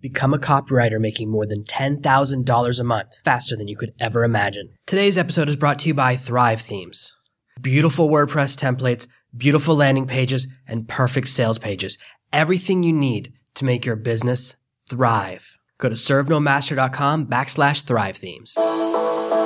Become a copywriter making more than $10,000 a month faster than you could ever imagine. Today's episode is brought to you by Thrive Themes. Beautiful WordPress templates, beautiful landing pages, and perfect sales pages. Everything you need to make your business thrive. Go to servenomaster.com backslash thrive themes.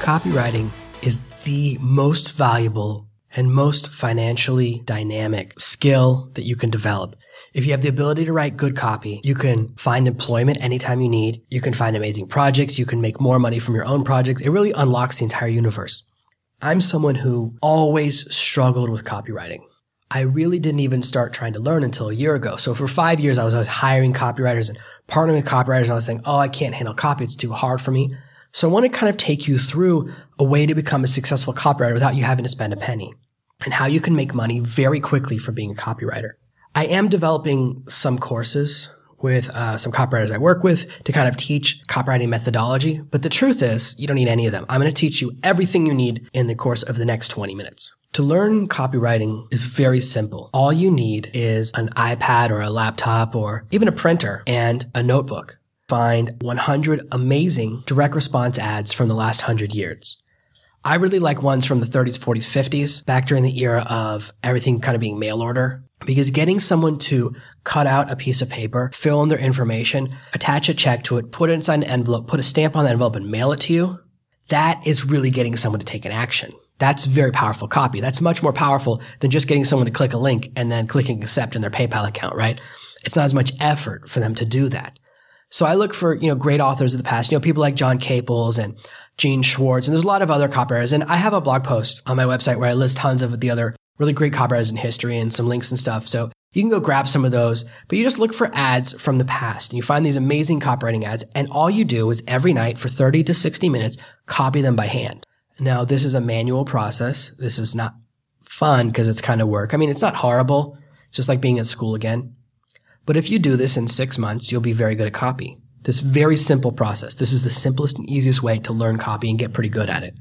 Copywriting is the most valuable and most financially dynamic skill that you can develop. If you have the ability to write good copy, you can find employment anytime you need. You can find amazing projects. You can make more money from your own projects. It really unlocks the entire universe. I'm someone who always struggled with copywriting. I really didn't even start trying to learn until a year ago. So for five years, I was always hiring copywriters and partnering with copywriters. And I was saying, Oh, I can't handle copy. It's too hard for me. So I want to kind of take you through a way to become a successful copywriter without you having to spend a penny and how you can make money very quickly from being a copywriter. I am developing some courses with uh, some copywriters I work with to kind of teach copywriting methodology. But the truth is, you don't need any of them. I'm going to teach you everything you need in the course of the next 20 minutes. To learn copywriting is very simple. All you need is an iPad or a laptop or even a printer and a notebook find 100 amazing direct response ads from the last 100 years. I really like ones from the 30s, 40s, 50s, back during the era of everything kind of being mail order. Because getting someone to cut out a piece of paper, fill in their information, attach a check to it, put it inside an envelope, put a stamp on the envelope and mail it to you, that is really getting someone to take an action. That's very powerful copy. That's much more powerful than just getting someone to click a link and then clicking accept in their PayPal account, right? It's not as much effort for them to do that. So I look for, you know, great authors of the past, you know, people like John Caples and Gene Schwartz, and there's a lot of other copywriters. And I have a blog post on my website where I list tons of the other really great copywriters in history and some links and stuff. So you can go grab some of those, but you just look for ads from the past and you find these amazing copywriting ads. And all you do is every night for 30 to 60 minutes, copy them by hand. Now, this is a manual process. This is not fun because it's kind of work. I mean, it's not horrible. It's just like being at school again. But if you do this in six months, you'll be very good at copy. This very simple process. This is the simplest and easiest way to learn copy and get pretty good at it.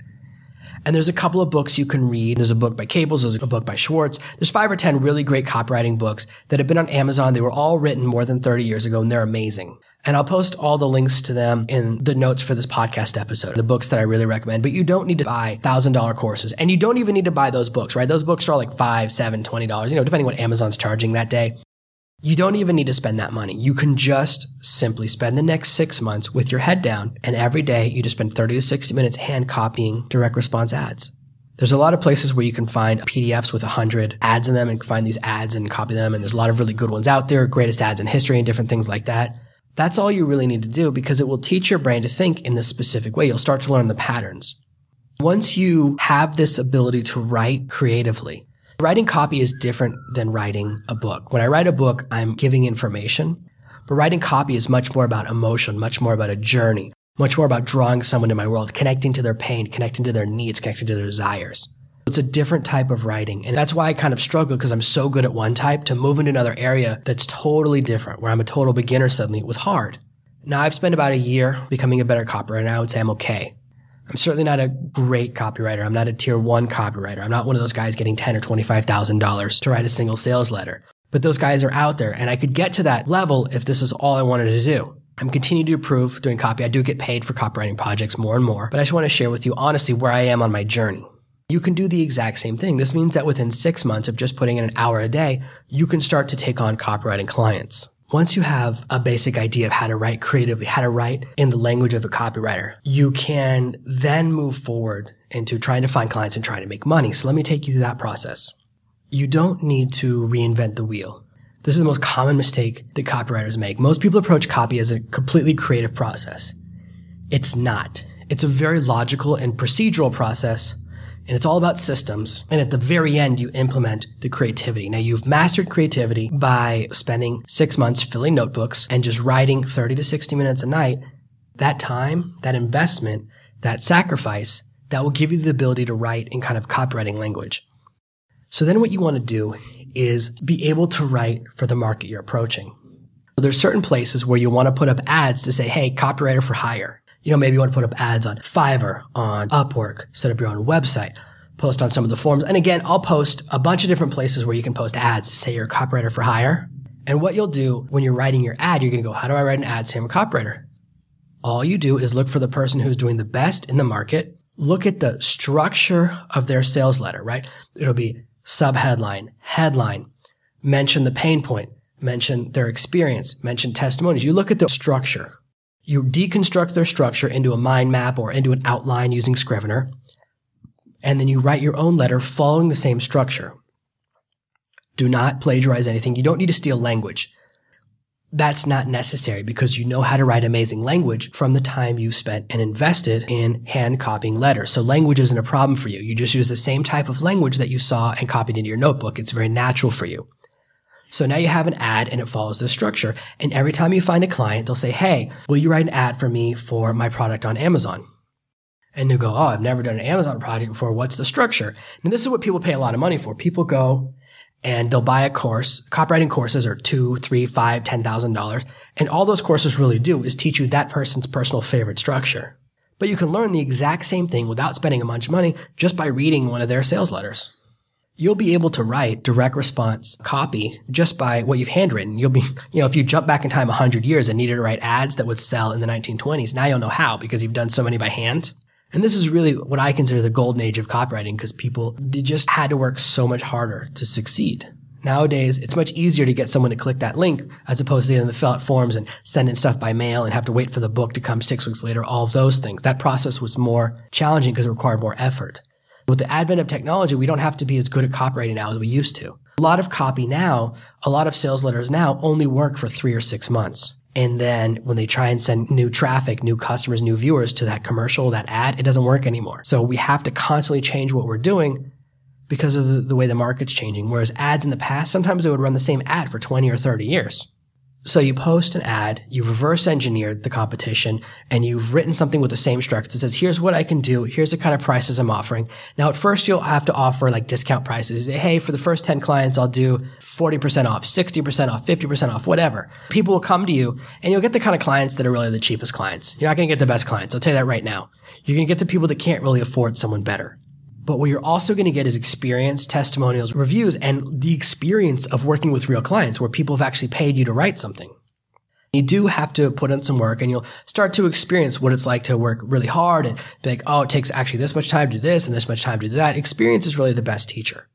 And there's a couple of books you can read. There's a book by Caples, There's a book by Schwartz. There's five or 10 really great copywriting books that have been on Amazon. They were all written more than 30 years ago and they're amazing. And I'll post all the links to them in the notes for this podcast episode, the books that I really recommend. But you don't need to buy thousand dollar courses and you don't even need to buy those books, right? Those books are like five, seven, twenty dollars, you know, depending what Amazon's charging that day. You don't even need to spend that money. You can just simply spend the next six months with your head down and every day you just spend 30 to 60 minutes hand copying direct response ads. There's a lot of places where you can find PDFs with 100 ads in them and find these ads and copy them. And there's a lot of really good ones out there, greatest ads in history and different things like that. That's all you really need to do because it will teach your brain to think in this specific way. You'll start to learn the patterns. Once you have this ability to write creatively, Writing copy is different than writing a book. When I write a book, I'm giving information, but writing copy is much more about emotion, much more about a journey, much more about drawing someone to my world, connecting to their pain, connecting to their needs, connecting to their desires. It's a different type of writing. And that's why I kind of struggle because I'm so good at one type to move into another area that's totally different, where I'm a total beginner suddenly. It was hard. Now I've spent about a year becoming a better copywriter and I would say I'm okay. I'm certainly not a great copywriter. I'm not a tier one copywriter. I'm not one of those guys getting ten or twenty-five thousand dollars to write a single sales letter. But those guys are out there, and I could get to that level if this is all I wanted to do. I'm continuing to improve doing copy. I do get paid for copywriting projects more and more, but I just want to share with you honestly where I am on my journey. You can do the exact same thing. This means that within six months of just putting in an hour a day, you can start to take on copywriting clients. Once you have a basic idea of how to write creatively, how to write in the language of a copywriter, you can then move forward into trying to find clients and trying to make money. So let me take you through that process. You don't need to reinvent the wheel. This is the most common mistake that copywriters make. Most people approach copy as a completely creative process. It's not. It's a very logical and procedural process And it's all about systems. And at the very end, you implement the creativity. Now you've mastered creativity by spending six months filling notebooks and just writing 30 to 60 minutes a night. That time, that investment, that sacrifice, that will give you the ability to write in kind of copywriting language. So then what you want to do is be able to write for the market you're approaching. So there's certain places where you want to put up ads to say, Hey, copywriter for hire. You know, maybe you want to put up ads on Fiverr, on Upwork, set up your own website, post on some of the forums. And again, I'll post a bunch of different places where you can post ads say you're a copywriter for hire. And what you'll do when you're writing your ad, you're going to go, how do I write an ad Say I'm a copywriter? All you do is look for the person who's doing the best in the market. Look at the structure of their sales letter, right? It'll be subheadline, headline, mention the pain point, mention their experience, mention testimonies. You look at the structure. You deconstruct their structure into a mind map or into an outline using Scrivener. And then you write your own letter following the same structure. Do not plagiarize anything. You don't need to steal language. That's not necessary because you know how to write amazing language from the time you've spent and invested in hand copying letters. So language isn't a problem for you. You just use the same type of language that you saw and copied into your notebook. It's very natural for you. So now you have an ad and it follows this structure. And every time you find a client, they'll say, Hey, will you write an ad for me for my product on Amazon? And you go, Oh, I've never done an Amazon project before. What's the structure? And this is what people pay a lot of money for. People go and they'll buy a course. Copywriting courses are two, three, five, ten thousand dollars. And all those courses really do is teach you that person's personal favorite structure. But you can learn the exact same thing without spending a bunch of money just by reading one of their sales letters you'll be able to write direct response copy just by what you've handwritten. You'll be, you know, if you jump back in time 100 years and needed to write ads that would sell in the 1920s, now you'll know how because you've done so many by hand. And this is really what I consider the golden age of copywriting because people, they just had to work so much harder to succeed. Nowadays, it's much easier to get someone to click that link as opposed to them to fill out forms and send in stuff by mail and have to wait for the book to come six weeks later. All of those things. That process was more challenging because it required more effort. With the advent of technology, we don't have to be as good at copywriting now as we used to. A lot of copy now, a lot of sales letters now only work for three or six months. And then when they try and send new traffic, new customers, new viewers to that commercial, that ad, it doesn't work anymore. So we have to constantly change what we're doing because of the way the market's changing. Whereas ads in the past, sometimes they would run the same ad for 20 or 30 years. So you post an ad, you reverse engineered the competition, and you've written something with the same structure that says, here's what I can do. Here's the kind of prices I'm offering. Now at first you'll have to offer like discount prices. Hey, for the first 10 clients, I'll do 40% off, 60% off, 50% off, whatever. People will come to you and you'll get the kind of clients that are really the cheapest clients. You're not going to get the best clients. I'll tell you that right now. You're going to get the people that can't really afford someone better. But what you're also going to get is experience, testimonials, reviews, and the experience of working with real clients where people have actually paid you to write something. You do have to put in some work and you'll start to experience what it's like to work really hard and be like, oh, it takes actually this much time to do this and this much time to do that. Experience is really the best teacher.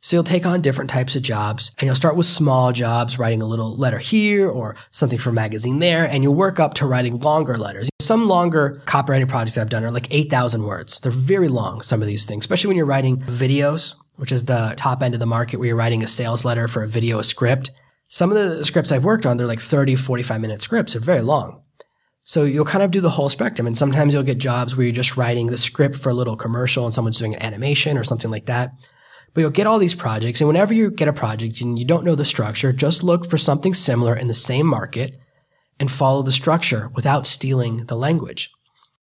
So you'll take on different types of jobs and you'll start with small jobs, writing a little letter here or something for a magazine there, and you'll work up to writing longer letters. Some longer copywriting projects I've done are like 8,000 words. They're very long, some of these things, especially when you're writing videos, which is the top end of the market where you're writing a sales letter for a video, a script. Some of the scripts I've worked on, they're like 30, 45 minute scripts. They're very long. So you'll kind of do the whole spectrum. And sometimes you'll get jobs where you're just writing the script for a little commercial and someone's doing an animation or something like that. But you'll get all these projects. And whenever you get a project and you don't know the structure, just look for something similar in the same market and follow the structure without stealing the language.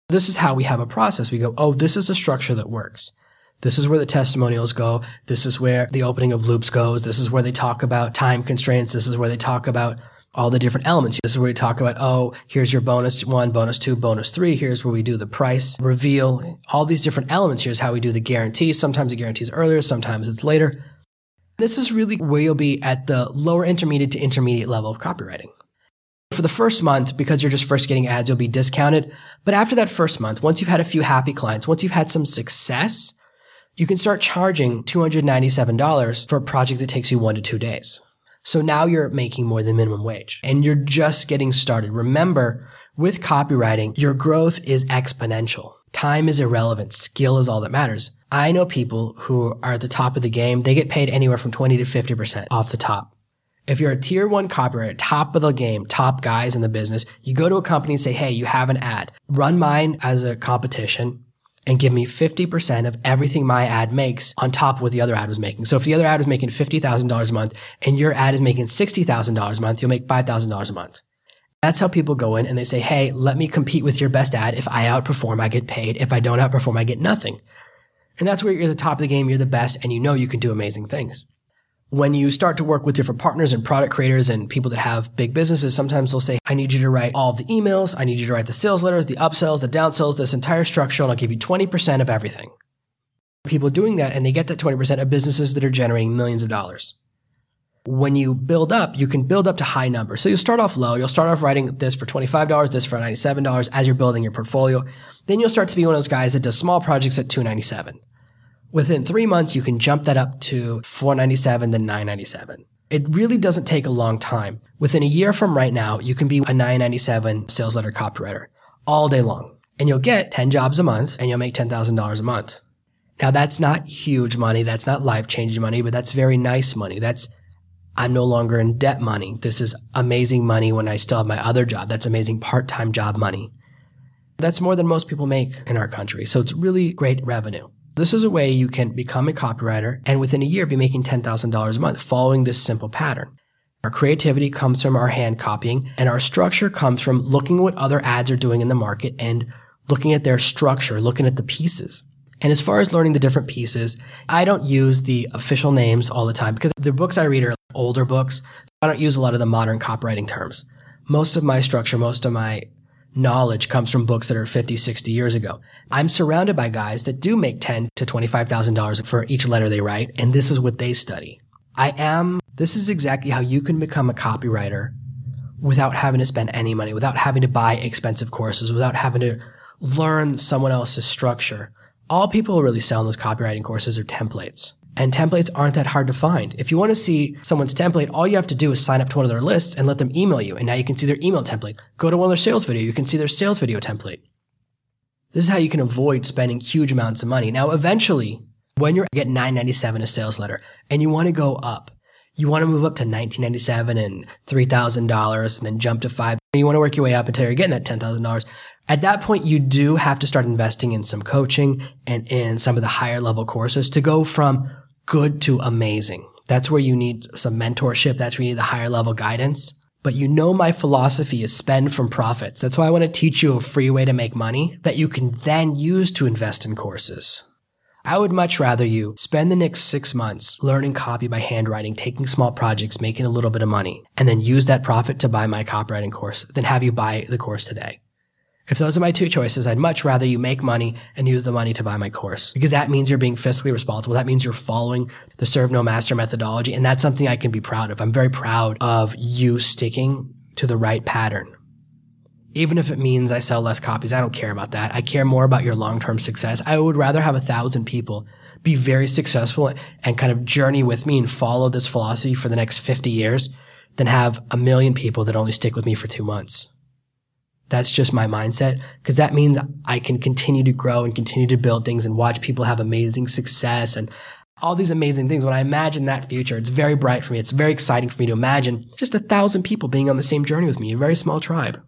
This is how we have a process. We go, oh, this is a structure that works. This is where the testimonials go. This is where the opening of loops goes. This is where they talk about time constraints. This is where they talk about all the different elements. This is where we talk about, oh, here's your bonus one, bonus two, bonus three. Here's where we do the price reveal. All these different elements. Here's how we do the guarantee. Sometimes the guarantee is earlier. Sometimes it's later. This is really where you'll be at the lower intermediate to intermediate level of copywriting. For the first month, because you're just first getting ads, you'll be discounted. But after that first month, once you've had a few happy clients, once you've had some success, you can start charging $297 for a project that takes you one to two days. So now you're making more than minimum wage and you're just getting started. Remember, with copywriting, your growth is exponential. Time is irrelevant. Skill is all that matters. I know people who are at the top of the game. They get paid anywhere from 20 to 50% off the top. If you're a tier one copywriter, top of the game, top guys in the business, you go to a company and say, Hey, you have an ad. Run mine as a competition and give me 50% of everything my ad makes on top of what the other ad was making. So if the other ad was making $50,000 a month and your ad is making $60,000 a month, you'll make $5,000 a month. That's how people go in and they say, Hey, let me compete with your best ad. If I outperform, I get paid. If I don't outperform, I get nothing. And that's where you're the top of the game. You're the best and you know you can do amazing things. When you start to work with different partners and product creators and people that have big businesses, sometimes they'll say, I need you to write all the emails. I need you to write the sales letters, the upsells, the downsells, this entire structure, and I'll give you 20% of everything. People doing that and they get that 20% of businesses that are generating millions of dollars. When you build up, you can build up to high numbers. So you'll start off low. You'll start off writing this for $25, this for $97 as you're building your portfolio. Then you'll start to be one of those guys that does small projects at 297 Within three months, you can jump that up to 497 then 997 It really doesn't take a long time. Within a year from right now, you can be a 997 sales letter copywriter all day long. And you'll get 10 jobs a month and you'll make $10,000 a month. Now that's not huge money. That's not life changing money, but that's very nice money. That's, I'm no longer in debt money. This is amazing money when I still have my other job. That's amazing part-time job money. That's more than most people make in our country. So it's really great revenue. This is a way you can become a copywriter and within a year be making $10,000 a month following this simple pattern. Our creativity comes from our hand copying and our structure comes from looking at what other ads are doing in the market and looking at their structure, looking at the pieces. And as far as learning the different pieces, I don't use the official names all the time because the books I read are older books. I don't use a lot of the modern copywriting terms. Most of my structure, most of my knowledge comes from books that are 50, 60 years ago. I'm surrounded by guys that do make 10 to $25,000 for each letter they write, and this is what they study. I am, this is exactly how you can become a copywriter without having to spend any money, without having to buy expensive courses, without having to learn someone else's structure. All people really sell in those copywriting courses are templates. And templates aren't that hard to find. If you want to see someone's template, all you have to do is sign up to one of their lists and let them email you. And now you can see their email template. Go to one of their sales video. You can see their sales video template. This is how you can avoid spending huge amounts of money. Now, eventually, when you're get 997 a sales letter and you want to go up, you want to move up to 1997 and $3,000 and then jump to five. You want to work your way up until you're getting that $10,000. At that point, you do have to start investing in some coaching and in some of the higher level courses to go from good to amazing. That's where you need some mentorship. That's where you need the higher level guidance. But you know my philosophy is spend from profits. That's why I want to teach you a free way to make money that you can then use to invest in courses. I would much rather you spend the next six months learning copy by handwriting, taking small projects, making a little bit of money, and then use that profit to buy my copywriting course than have you buy the course today. If those are my two choices, I'd much rather you make money and use the money to buy my course because that means you're being fiscally responsible. That means you're following the serve no master methodology. And that's something I can be proud of. I'm very proud of you sticking to the right pattern. Even if it means I sell less copies, I don't care about that. I care more about your long-term success. I would rather have a thousand people be very successful and kind of journey with me and follow this philosophy for the next 50 years than have a million people that only stick with me for two months. That's just my mindset because that means I can continue to grow and continue to build things and watch people have amazing success and all these amazing things. When I imagine that future, it's very bright for me. It's very exciting for me to imagine just a thousand people being on the same journey with me, a very small tribe.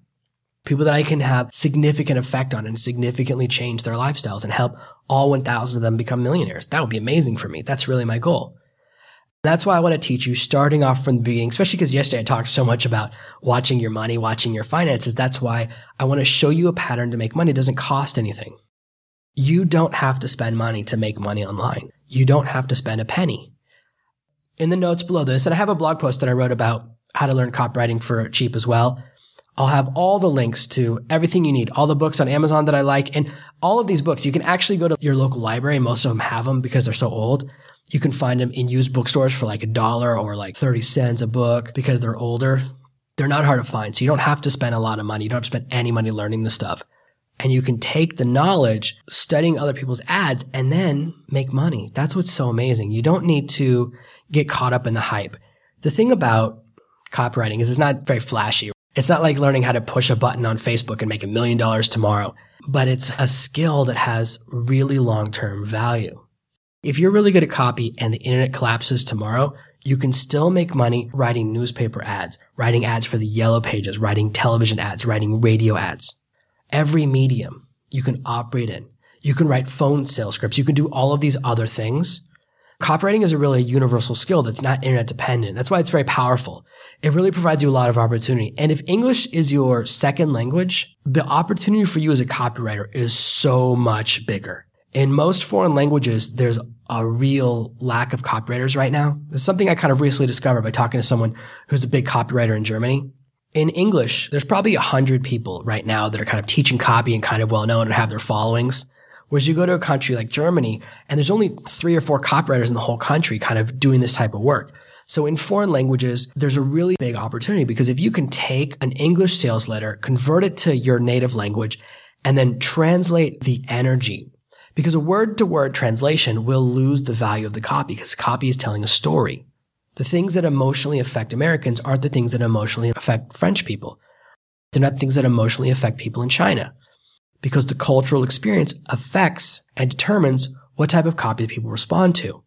People that I can have significant effect on and significantly change their lifestyles and help all 1000 of them become millionaires. That would be amazing for me. That's really my goal. That's why I want to teach you starting off from the beginning, especially because yesterday I talked so much about watching your money, watching your finances. That's why I want to show you a pattern to make money. It doesn't cost anything. You don't have to spend money to make money online. You don't have to spend a penny. In the notes below this, and I have a blog post that I wrote about how to learn copywriting for cheap as well. I'll have all the links to everything you need, all the books on Amazon that I like, and all of these books. You can actually go to your local library. Most of them have them because they're so old. You can find them in used bookstores for like a dollar or like 30 cents a book because they're older. They're not hard to find. So you don't have to spend a lot of money. You don't have to spend any money learning the stuff. And you can take the knowledge, studying other people's ads and then make money. That's what's so amazing. You don't need to get caught up in the hype. The thing about copywriting is it's not very flashy. It's not like learning how to push a button on Facebook and make a million dollars tomorrow, but it's a skill that has really long-term value. If you're really good at copy and the internet collapses tomorrow, you can still make money writing newspaper ads, writing ads for the yellow pages, writing television ads, writing radio ads. Every medium you can operate in. You can write phone sales scripts. You can do all of these other things. Copywriting is a really universal skill that's not internet dependent. That's why it's very powerful. It really provides you a lot of opportunity. And if English is your second language, the opportunity for you as a copywriter is so much bigger. In most foreign languages, there's a real lack of copywriters right now. It's something I kind of recently discovered by talking to someone who's a big copywriter in Germany. In English, there's probably a hundred people right now that are kind of teaching copy and kind of well known and have their followings. Whereas you go to a country like Germany and there's only three or four copywriters in the whole country kind of doing this type of work. So in foreign languages, there's a really big opportunity because if you can take an English sales letter, convert it to your native language, and then translate the energy, because a word to word translation will lose the value of the copy because copy is telling a story. The things that emotionally affect Americans aren't the things that emotionally affect French people. They're not things that emotionally affect people in China because the cultural experience affects and determines what type of copy people respond to.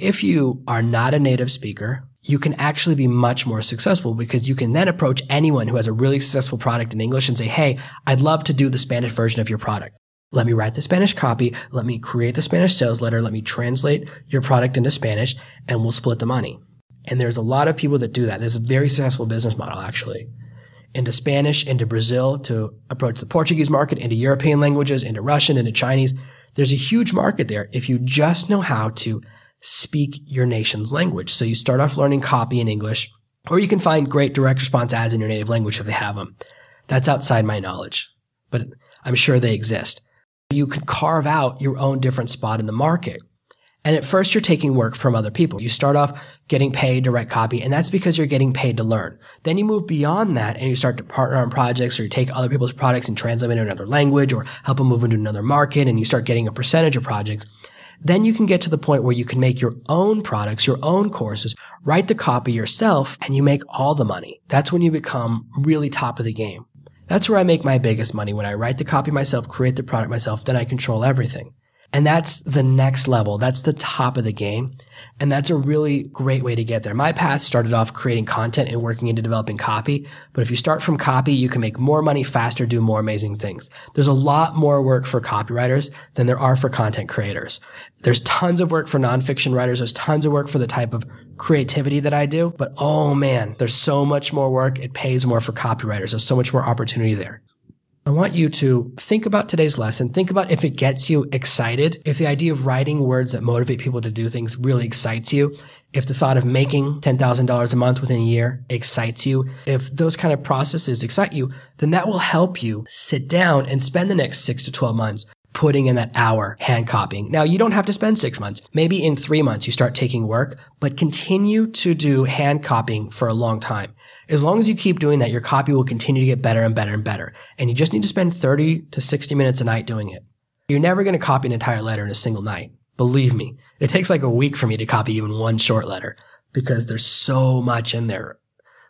If you are not a native speaker, you can actually be much more successful because you can then approach anyone who has a really successful product in English and say, Hey, I'd love to do the Spanish version of your product. Let me write the Spanish copy. Let me create the Spanish sales letter. Let me translate your product into Spanish and we'll split the money. And there's a lot of people that do that. There's a very successful business model, actually. Into Spanish, into Brazil, to approach the Portuguese market, into European languages, into Russian, into Chinese. There's a huge market there if you just know how to speak your nation's language. So you start off learning copy in English, or you can find great direct response ads in your native language if they have them. That's outside my knowledge, but I'm sure they exist. You can carve out your own different spot in the market. And at first you're taking work from other people. You start off getting paid direct copy and that's because you're getting paid to learn. Then you move beyond that and you start to partner on projects or you take other people's products and translate them into another language or help them move into another market and you start getting a percentage of projects. Then you can get to the point where you can make your own products, your own courses, write the copy yourself and you make all the money. That's when you become really top of the game. That's where I make my biggest money when I write the copy myself, create the product myself, then I control everything. And that's the next level. That's the top of the game. And that's a really great way to get there. My path started off creating content and working into developing copy. But if you start from copy, you can make more money faster, do more amazing things. There's a lot more work for copywriters than there are for content creators. There's tons of work for nonfiction writers. There's tons of work for the type of creativity that I do. But oh man, there's so much more work. It pays more for copywriters. There's so much more opportunity there. I want you to think about today's lesson. Think about if it gets you excited. If the idea of writing words that motivate people to do things really excites you. If the thought of making $10,000 a month within a year excites you. If those kind of processes excite you, then that will help you sit down and spend the next six to 12 months putting in that hour hand copying. Now you don't have to spend six months. Maybe in three months you start taking work, but continue to do hand copying for a long time. As long as you keep doing that, your copy will continue to get better and better and better. And you just need to spend 30 to 60 minutes a night doing it. You're never going to copy an entire letter in a single night. Believe me. It takes like a week for me to copy even one short letter because there's so much in there.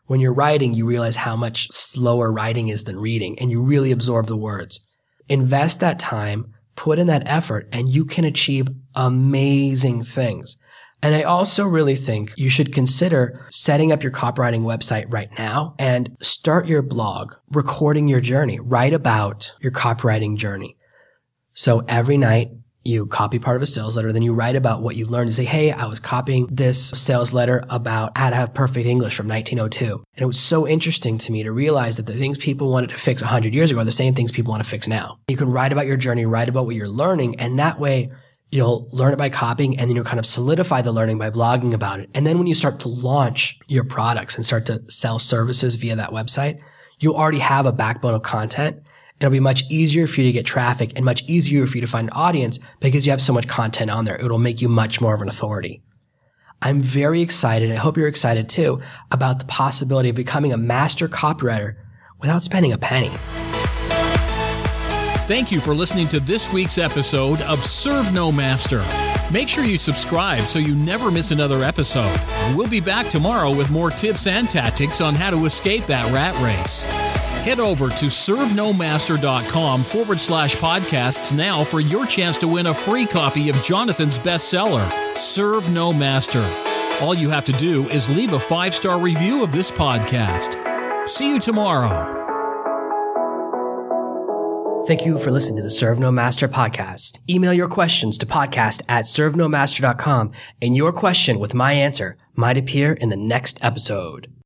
When you're writing, you realize how much slower writing is than reading and you really absorb the words. Invest that time, put in that effort, and you can achieve amazing things. And I also really think you should consider setting up your copywriting website right now and start your blog, recording your journey, write about your copywriting journey. So every night you copy part of a sales letter, then you write about what you learned and say, Hey, I was copying this sales letter about how to have perfect English from 1902. And it was so interesting to me to realize that the things people wanted to fix 100 years ago are the same things people want to fix now. You can write about your journey, write about what you're learning, and that way You'll learn it by copying and then you'll kind of solidify the learning by blogging about it. And then when you start to launch your products and start to sell services via that website, you'll already have a backbone of content. It'll be much easier for you to get traffic and much easier for you to find an audience because you have so much content on there. It'll make you much more of an authority. I'm very excited. I hope you're excited too about the possibility of becoming a master copywriter without spending a penny. Thank you for listening to this week's episode of Serve No Master. Make sure you subscribe so you never miss another episode. We'll be back tomorrow with more tips and tactics on how to escape that rat race. Head over to servenomaster.com forward slash podcasts now for your chance to win a free copy of Jonathan's bestseller, Serve No Master. All you have to do is leave a five star review of this podcast. See you tomorrow. Thank you for listening to the Serve No Master podcast. Email your questions to podcast at servenomaster.com and your question with my answer might appear in the next episode.